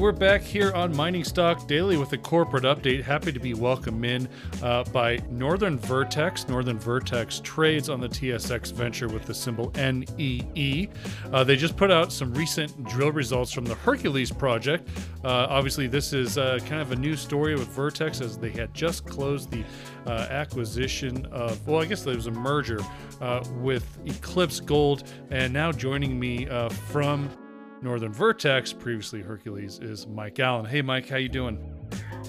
we're back here on Mining Stock Daily with a corporate update. Happy to be welcomed in uh, by Northern Vertex. Northern Vertex trades on the TSX Venture with the symbol NEE. Uh, they just put out some recent drill results from the Hercules project. Uh, obviously, this is uh, kind of a new story with Vertex as they had just closed the uh, acquisition of, well, I guess there was a merger uh, with Eclipse Gold, and now joining me from Northern Vertex, previously Hercules, is Mike Allen. Hey, Mike, how you doing?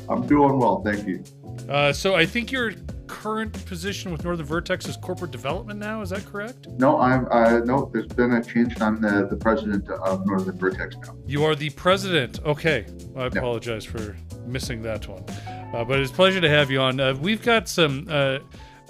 I'm doing well, thank you. Uh, so I think your current position with Northern Vertex is corporate development now. Is that correct? No, I'm. Uh, no, there's been a change. I'm the, the president of Northern Vertex now. You are the president. Okay, I apologize for missing that one, uh, but it's a pleasure to have you on. Uh, we've got some. Uh,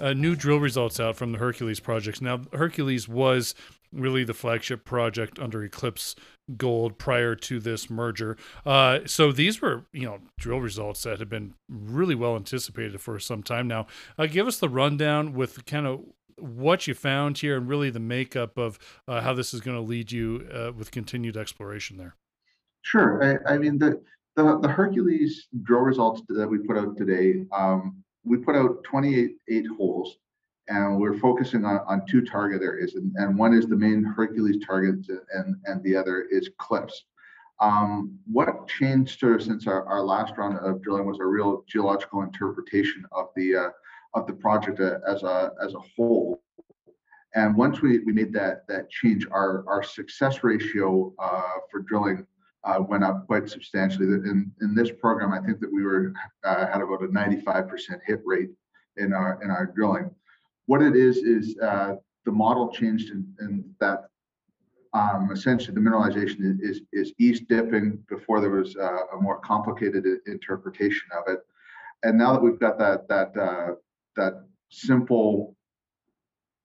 uh, new drill results out from the Hercules projects. Now, Hercules was really the flagship project under Eclipse Gold prior to this merger. Uh, so these were, you know, drill results that had been really well anticipated for some time now. Uh, give us the rundown with kind of what you found here and really the makeup of uh, how this is going to lead you uh, with continued exploration there. Sure. I, I, mean, the, the, the Hercules drill results that we put out today, um, we put out 28 holes and we're focusing on, on two target areas, and, and one is the main Hercules target, and, and the other is cliffs. Um, what changed since our, our last round of drilling was a real geological interpretation of the uh, of the project uh, as a as a whole. And once we, we made that that change, our our success ratio uh, for drilling uh, went up quite substantially. In in this program, I think that we were uh, had about a 95% hit rate in our in our drilling what it is is uh, the model changed in, in that um, essentially the mineralization is, is, east dipping before there was uh, a more complicated interpretation of it. And now that we've got that that uh, that simple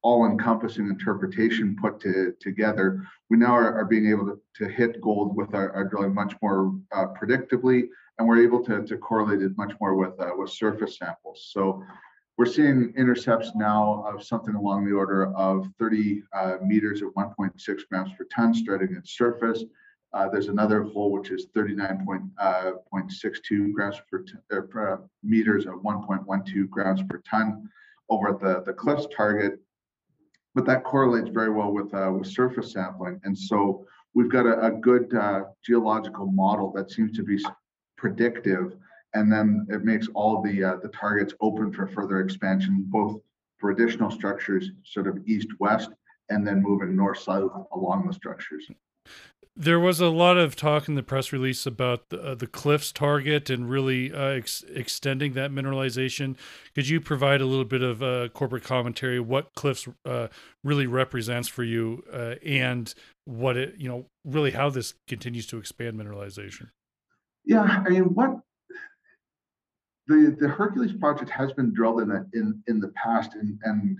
all-encompassing interpretation put to, together, we now are, are being able to, to hit gold with our, our drilling much more uh, predictably, and we're able to, to correlate it much more with uh, with surface samples. So we're seeing intercepts now of something along the order of 30 uh, meters at 1.6 grams per ton starting at surface. Uh, there's another hole which is 39.62 uh, grams per, uh, per meters at 1.12 grams per ton over at the, the cliffs target. But that correlates very well with, uh, with surface sampling. And so we've got a, a good uh, geological model that seems to be predictive and then it makes all the uh, the targets open for further expansion, both for additional structures, sort of east-west, and then moving north-south along the structures. There was a lot of talk in the press release about the, uh, the cliffs target and really uh, ex- extending that mineralization. Could you provide a little bit of uh, corporate commentary what cliffs uh, really represents for you uh, and what it, you know, really how this continues to expand mineralization? Yeah, I mean, what the the Hercules project has been drilled in the, in in the past, and and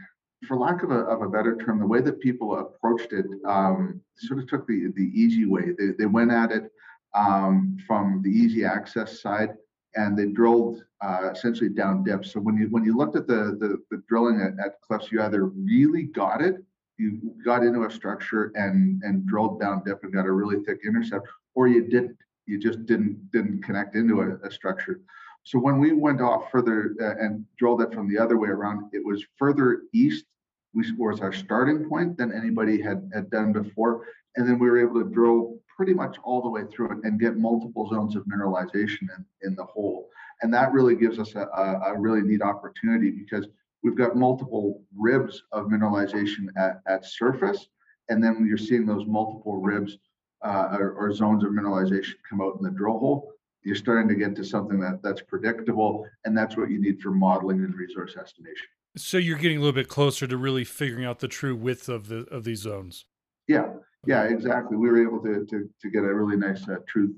for lack of a, of a better term, the way that people approached it um, sort of took the the easy way. They they went at it um, from the easy access side, and they drilled uh, essentially down dip. So when you when you looked at the the, the drilling at, at cliffs, you either really got it, you got into a structure and and drilled down dip and got a really thick intercept, or you didn't. You just didn't didn't connect into a, a structure. So when we went off further uh, and drilled it from the other way around, it was further east which was our starting point than anybody had, had done before. And then we were able to drill pretty much all the way through it and get multiple zones of mineralization in, in the hole. And that really gives us a, a, a really neat opportunity because we've got multiple ribs of mineralization at, at surface. And then you're seeing those multiple ribs uh, or, or zones of mineralization come out in the drill hole you're starting to get to something that that's predictable and that's what you need for modeling and resource estimation. So you're getting a little bit closer to really figuring out the true width of the of these zones? Yeah yeah exactly. We were able to to, to get a really nice uh, true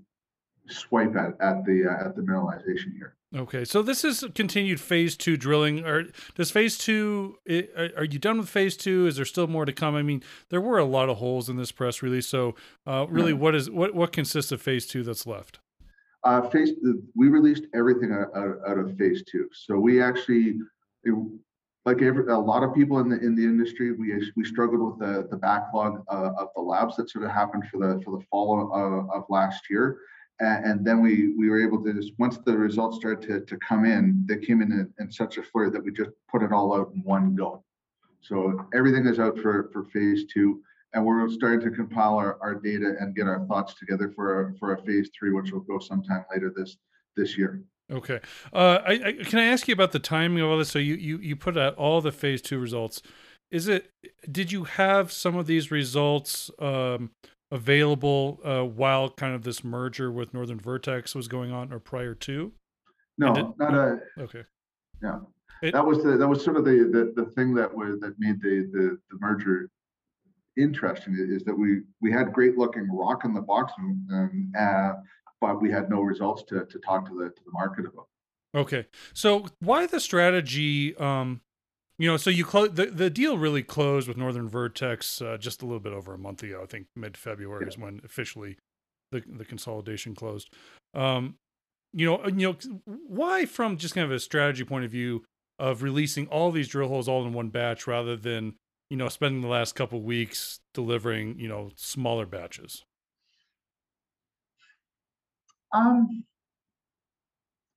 swipe at, at the uh, at the mineralization here. Okay so this is continued phase two drilling. Or does phase two are you done with phase two? Is there still more to come? I mean there were a lot of holes in this press release so uh, really yeah. what is what what consists of phase two that's left uh, phase, we released everything out, out, of phase two. So we actually, it, like every, a lot of people in the in the industry, we we struggled with the the backlog uh, of the labs that sort of happened for the for the fall of, of last year, And, and then we we were able to just once the results started to, to come in, they came in, in in such a flurry that we just put it all out in one go. So everything is out for for phase two, and we're starting to compile our, our data and get our thoughts together for a, for a phase three, which will go sometime later this this year. Okay. Uh, I, I, can I ask you about the timing of all this? So you, you, you put out all the phase two results. Is it, did you have some of these results um, available uh, while kind of this merger with Northern Vertex was going on or prior to? No, did, not a, okay. Yeah. It, that was the, that was sort of the, the, the thing that was, that made the, the, the merger interesting is that we, we had great looking rock in the box and, uh, but we had no results to, to talk to the to the market about. Okay, so why the strategy? Um, you know, so you close the, the deal really closed with Northern Vertex uh, just a little bit over a month ago. I think mid February yeah. is when officially the the consolidation closed. Um, you know, you know, why from just kind of a strategy point of view of releasing all these drill holes all in one batch rather than you know spending the last couple weeks delivering you know smaller batches. Um,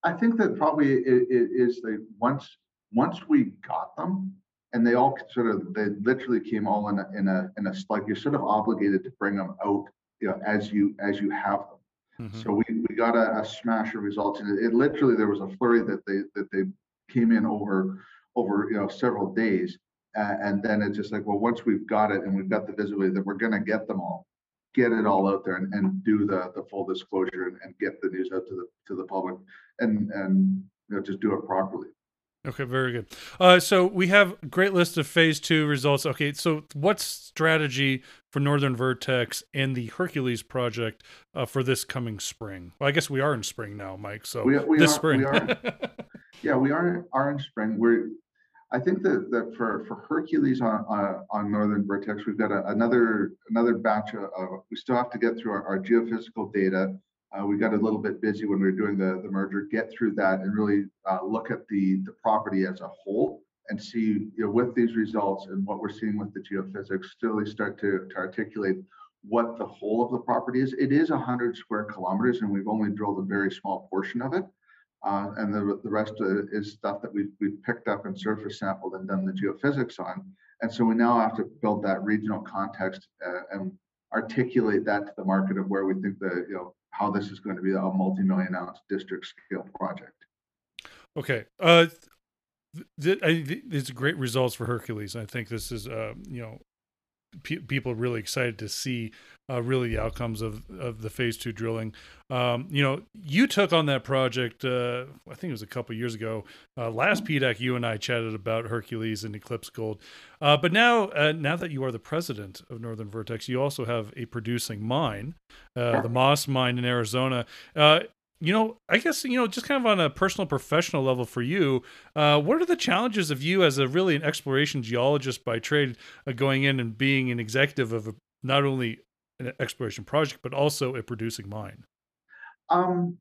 I think that probably it, it is the once once we got them, and they all sort of they literally came all in a in a in a like you're sort of obligated to bring them out, you know, as you as you have them. Mm-hmm. So we, we got a, a smash of results, and it, it, literally there was a flurry that they that they came in over over you know several days, uh, and then it's just like well once we've got it and we've got the visibility that we're going to get them all, get it all out there and, and do the, the full disclosure and, and get the news out to the to the public and and you know just do it properly. Okay, very good. Uh, so we have a great list of phase two results. Okay, so what's strategy for Northern Vertex and the Hercules project uh, for this coming spring? Well, I guess we are in spring now, Mike. So we, we this are, spring. We are, yeah, we are are in spring. We're I think that, that for, for Hercules on, on, on Northern Vertex, we've got a, another another batch of, we still have to get through our, our geophysical data. Uh, we got a little bit busy when we were doing the, the merger, get through that and really uh, look at the, the property as a whole and see you know, with these results and what we're seeing with the geophysics, really start to, to articulate what the whole of the property is. It is 100 square kilometers and we've only drilled a very small portion of it. Uh, and the, the rest is stuff that we've, we've picked up and surface sampled and done the geophysics on. And so we now have to build that regional context uh, and articulate that to the market of where we think the, you know, how this is going to be a multi-million ounce district scale project. Okay. Uh, th- th- these are great results for Hercules. I think this is, uh, you know, pe- people really excited to see uh, really the outcomes of of the phase two drilling. Um, you know, you took on that project. Uh, I think it was a couple years ago. Uh, last PDAC, you and I chatted about Hercules and Eclipse Gold. Uh, but now, uh, now that you are the president of Northern Vertex, you also have a producing mine, uh, the Moss Mine in Arizona you know, I guess you know, just kind of on a personal, professional level for you, uh, what are the challenges of you as a really an exploration geologist by trade, uh, going in and being an executive of a, not only an exploration project but also a producing mine? Um,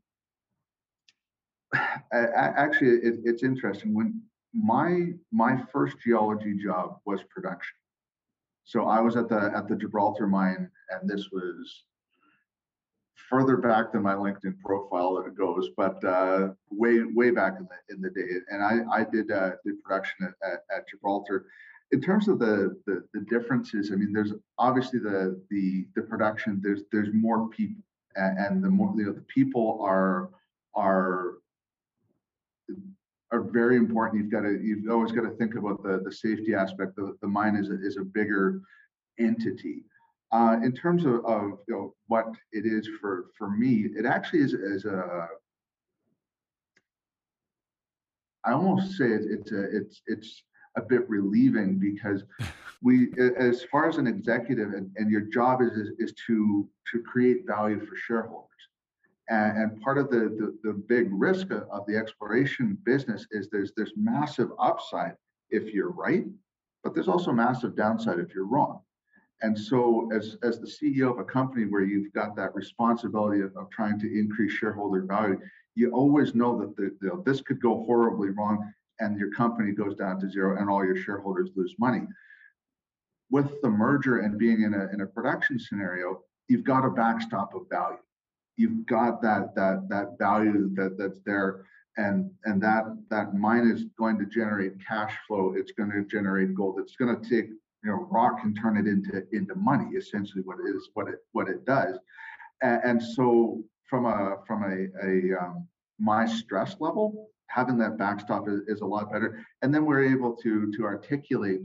actually, it, it's interesting. When my my first geology job was production, so I was at the at the Gibraltar mine, and this was further back than my LinkedIn profile that it goes, but uh, way way back in the in the day. And I I did uh, did production at, at, at, Gibraltar. In terms of the, the the differences, I mean, there's obviously the the the production. There's there's more people, and, and the more you know, the people are are are very important. You've got to you've always got to think about the the safety aspect. The, the mine is a, is a bigger entity. Uh, in terms of, of you know, what it is for for me, it actually is, is a. I almost say it, it's a, it's it's a bit relieving because we, as far as an executive, and, and your job is, is, is to to create value for shareholders. And, and part of the, the the big risk of, of the exploration business is there's there's massive upside if you're right, but there's also massive downside if you're wrong. And so, as, as the CEO of a company where you've got that responsibility of, of trying to increase shareholder value, you always know that the, the, this could go horribly wrong and your company goes down to zero and all your shareholders lose money. With the merger and being in a, in a production scenario, you've got a backstop of value. you've got that that that value that that's there and and that that mine is going to generate cash flow it's going to generate gold it's going to take you know rock and turn it into into money essentially what it is what it what it does. And, and so from a from a, a um, my stress level having that backstop is, is a lot better. And then we're able to to articulate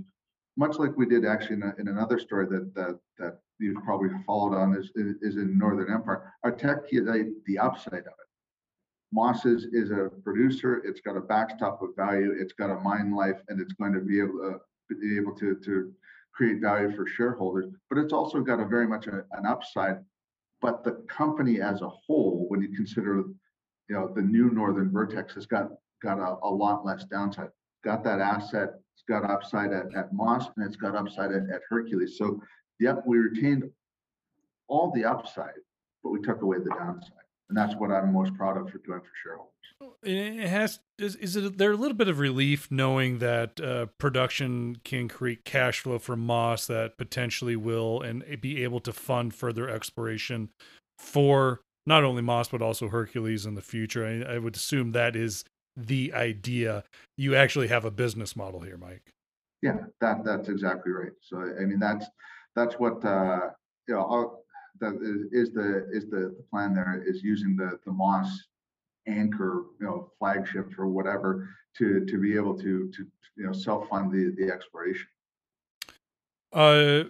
much like we did actually in, a, in another story that that that you've probably followed on is is in northern empire articulate the upside of it. Moss is is a producer it's got a backstop of value it's got a mine life and it's going to be able to be able to to create value for shareholders but it's also got a very much a, an upside. But the company as a whole when you consider you know the new northern vertex has got got a, a lot less downside. Got that asset it's got upside at, at moss and it's got upside at, at hercules. So yep we retained all the upside but we took away the downside and that's what i'm most proud of for doing for shareholders. It has is, is it there a little bit of relief knowing that uh, production can create cash flow for moss that potentially will and be able to fund further exploration for not only moss but also hercules in the future? I, I would assume that is the idea. You actually have a business model here mike. Yeah that that's exactly right. So i mean that's that's what uh you know that is, is the is the, the plan there is using the the moss anchor you know flagships or whatever to to be able to to you know self fund the the exploration uh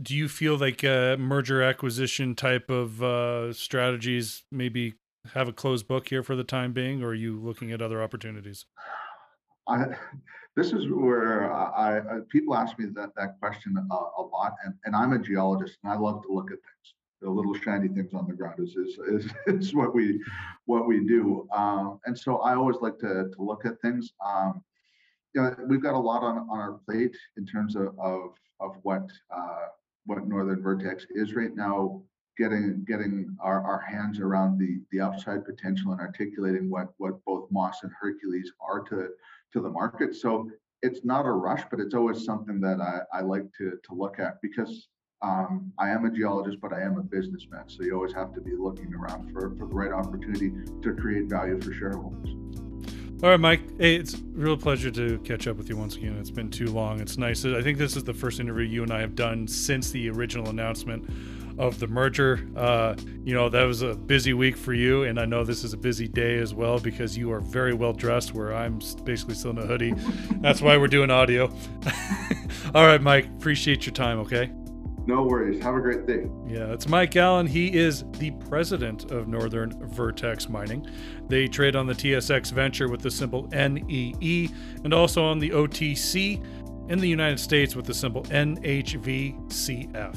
do you feel like uh merger acquisition type of uh strategies maybe have a closed book here for the time being, or are you looking at other opportunities? I, this is where I, I, people ask me that that question a, a, lot, and, and I'm a geologist and I love to look at things. The little shiny things on the ground is is is, is what we what we do, um, and so I always like to to look at things. Um, you know, we've got a lot on on our plate in terms of of of what uh, what Northern Vertex is right now getting getting our, our hands around the the upside potential and articulating what what both Moss and Hercules are to to the market. So it's not a rush, but it's always something that I, I like to to look at because um, I am a geologist, but I am a businessman. So you always have to be looking around for, for the right opportunity to create value for shareholders. All right, Mike. Hey, it's a real pleasure to catch up with you once again. It's been too long. It's nice. I think this is the first interview you and I have done since the original announcement of the merger. Uh, you know, that was a busy week for you, and I know this is a busy day as well because you are very well dressed, where I'm basically still in a hoodie. That's why we're doing audio. All right, Mike, appreciate your time, okay? No worries. Have a great day. Yeah, it's Mike Allen. He is the president of Northern Vertex Mining. They trade on the TSX Venture with the symbol NEE and also on the OTC in the United States with the symbol NHVCF.